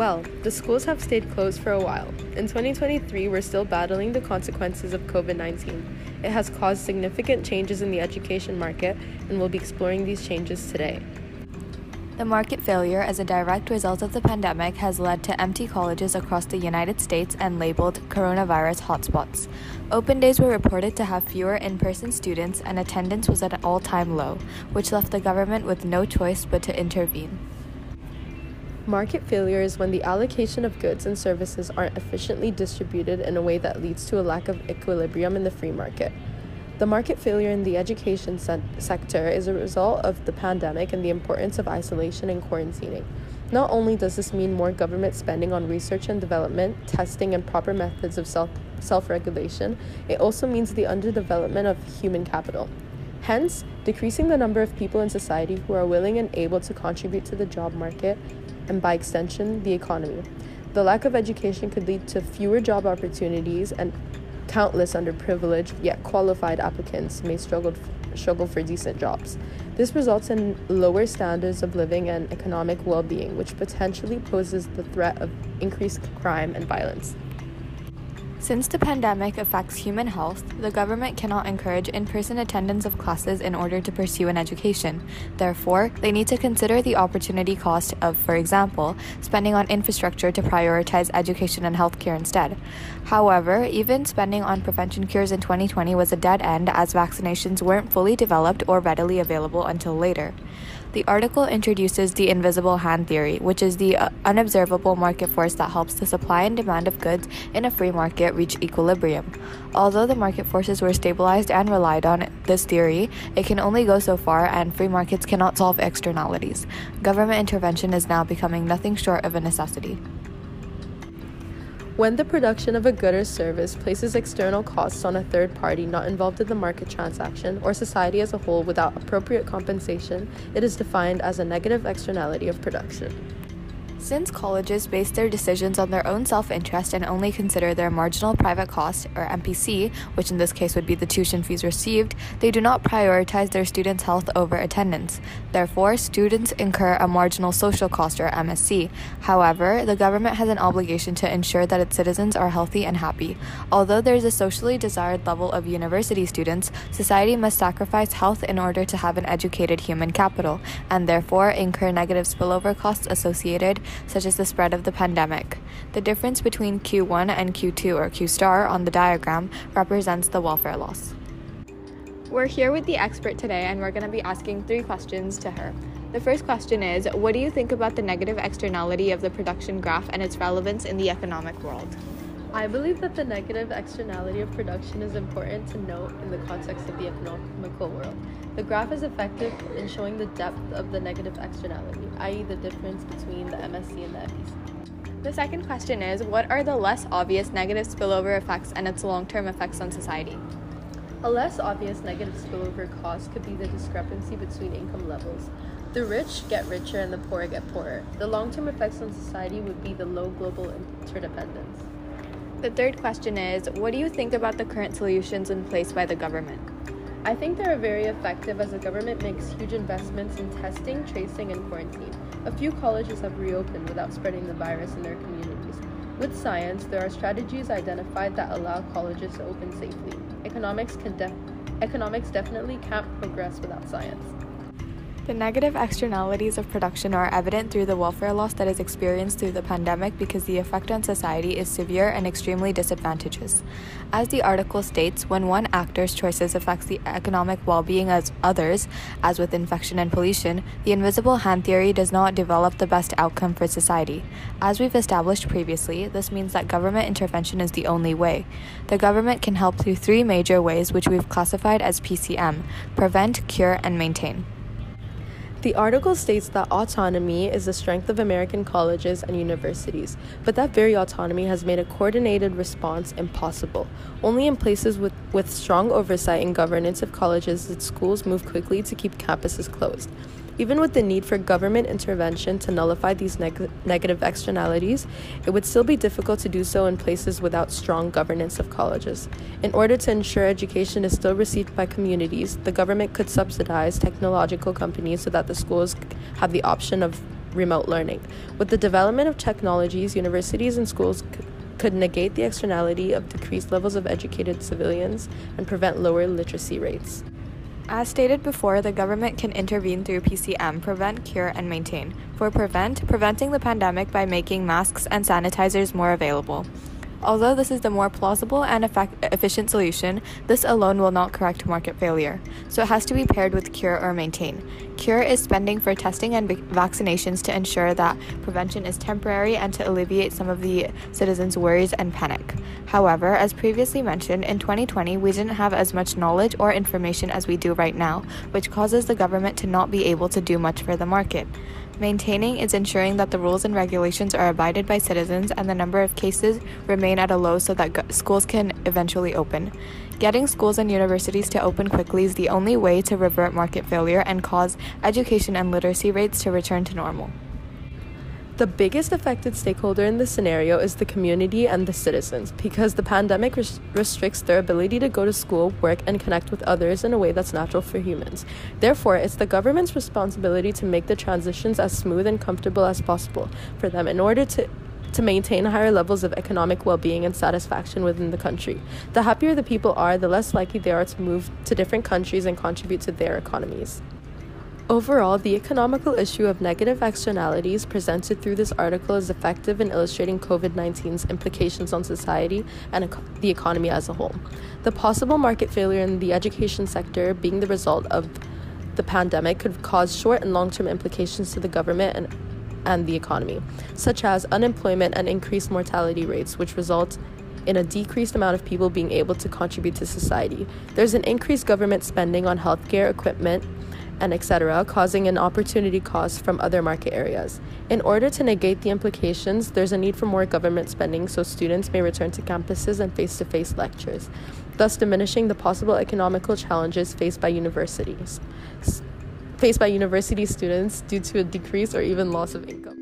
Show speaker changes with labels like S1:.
S1: Well, the schools have stayed closed for a while. In 2023, we're still battling the consequences of COVID 19. It has caused significant changes in the education market, and we'll be exploring these changes today.
S2: The market failure as a direct result of the pandemic has led to empty colleges across the United States and labeled coronavirus hotspots. Open days were reported to have fewer in person students, and attendance was at an all time low, which left the government with no choice but to intervene.
S1: Market failure is when the allocation of goods and services aren't efficiently distributed in a way that leads to a lack of equilibrium in the free market. The market failure in the education se- sector is a result of the pandemic and the importance of isolation and quarantining. Not only does this mean more government spending on research and development, testing, and proper methods of self self regulation, it also means the underdevelopment of human capital. Hence, decreasing the number of people in society who are willing and able to contribute to the job market and, by extension, the economy. The lack of education could lead to fewer job opportunities and countless underprivileged yet qualified applicants may struggle, struggle for decent jobs. This results in lower standards of living and economic well being, which potentially poses the threat of increased crime and violence.
S2: Since the pandemic affects human health, the government cannot encourage in person attendance of classes in order to pursue an education. Therefore, they need to consider the opportunity cost of, for example, spending on infrastructure to prioritize education and healthcare instead. However, even spending on prevention cures in 2020 was a dead end as vaccinations weren't fully developed or readily available until later. The article introduces the invisible hand theory, which is the uh, unobservable market force that helps the supply and demand of goods in a free market reach equilibrium. Although the market forces were stabilized and relied on this theory, it can only go so far, and free markets cannot solve externalities. Government intervention is now becoming nothing short of a necessity.
S1: When the production of a good or service places external costs on a third party not involved in the market transaction or society as a whole without appropriate compensation, it is defined as a negative externality of production.
S2: Since colleges base their decisions on their own self interest and only consider their marginal private cost, or MPC, which in this case would be the tuition fees received, they do not prioritize their students' health over attendance. Therefore, students incur a marginal social cost, or MSC. However, the government has an obligation to ensure that its citizens are healthy and happy. Although there is a socially desired level of university students, society must sacrifice health in order to have an educated human capital, and therefore incur negative spillover costs associated such as the spread of the pandemic. The difference between Q1 and Q2 or Q star on the diagram represents the welfare loss.
S3: We're here with the expert today and we're going to be asking three questions to her. The first question is What do you think about the negative externality of the production graph and its relevance in the economic world?
S1: I believe that the negative externality of production is important to note in the context of the economical world. The graph is effective in showing the depth of the negative externality, i.e., the difference between the MSC and the MPC.
S3: The second question is What are the less obvious negative spillover effects and its long term effects on society?
S1: A less obvious negative spillover cost could be the discrepancy between income levels. The rich get richer and the poor get poorer. The long term effects on society would be the low global interdependence.
S3: The third question is What do you think about the current solutions in place by the government?
S1: I think they are very effective as the government makes huge investments in testing, tracing, and quarantine. A few colleges have reopened without spreading the virus in their communities. With science, there are strategies identified that allow colleges to open safely. Economics, can economics definitely can't progress without science.
S2: The negative externalities of production are evident through the welfare loss that is experienced through the pandemic because the effect on society is severe and extremely disadvantageous. As the article states, when one actor's choices affects the economic well-being of others, as with infection and pollution, the invisible hand theory does not develop the best outcome for society. As we've established previously, this means that government intervention is the only way. The government can help through three major ways which we've classified as PCM: prevent, cure, and maintain.
S1: The article states that autonomy is the strength of American colleges and universities, but that very autonomy has made a coordinated response impossible. Only in places with, with strong oversight and governance of colleges did schools move quickly to keep campuses closed. Even with the need for government intervention to nullify these neg- negative externalities, it would still be difficult to do so in places without strong governance of colleges. In order to ensure education is still received by communities, the government could subsidize technological companies so that the schools have the option of remote learning. With the development of technologies, universities and schools c- could negate the externality of decreased levels of educated civilians and prevent lower literacy rates.
S2: As stated before, the government can intervene through PCM, prevent, cure, and maintain. For prevent, preventing the pandemic by making masks and sanitizers more available. Although this is the more plausible and effect- efficient solution, this alone will not correct market failure. So it has to be paired with cure or maintain. Cure is spending for testing and vaccinations to ensure that prevention is temporary and to alleviate some of the citizens' worries and panic. However, as previously mentioned, in 2020 we didn't have as much knowledge or information as we do right now, which causes the government to not be able to do much for the market. Maintaining is ensuring that the rules and regulations are abided by citizens and the number of cases remain at a low so that schools can eventually open. Getting schools and universities to open quickly is the only way to revert market failure and cause education and literacy rates to return to normal.
S1: The biggest affected stakeholder in this scenario is the community and the citizens because the pandemic res- restricts their ability to go to school, work, and connect with others in a way that's natural for humans. Therefore, it's the government's responsibility to make the transitions as smooth and comfortable as possible for them in order to to maintain higher levels of economic well being and satisfaction within the country. The happier the people are, the less likely they are to move to different countries and contribute to their economies. Overall, the economical issue of negative externalities presented through this article is effective in illustrating COVID 19's implications on society and the economy as a whole. The possible market failure in the education sector being the result of the pandemic could cause short and long term implications to the government and, and the economy, such as unemployment and increased mortality rates, which result in a decreased amount of people being able to contribute to society. There's an increased government spending on healthcare equipment and etc., causing an opportunity cost from other market areas. In order to negate the implications, there's a need for more government spending so students may return to campuses and face to face lectures, thus diminishing the possible economical challenges faced by universities. Faced by university students due to a decrease or even loss of income.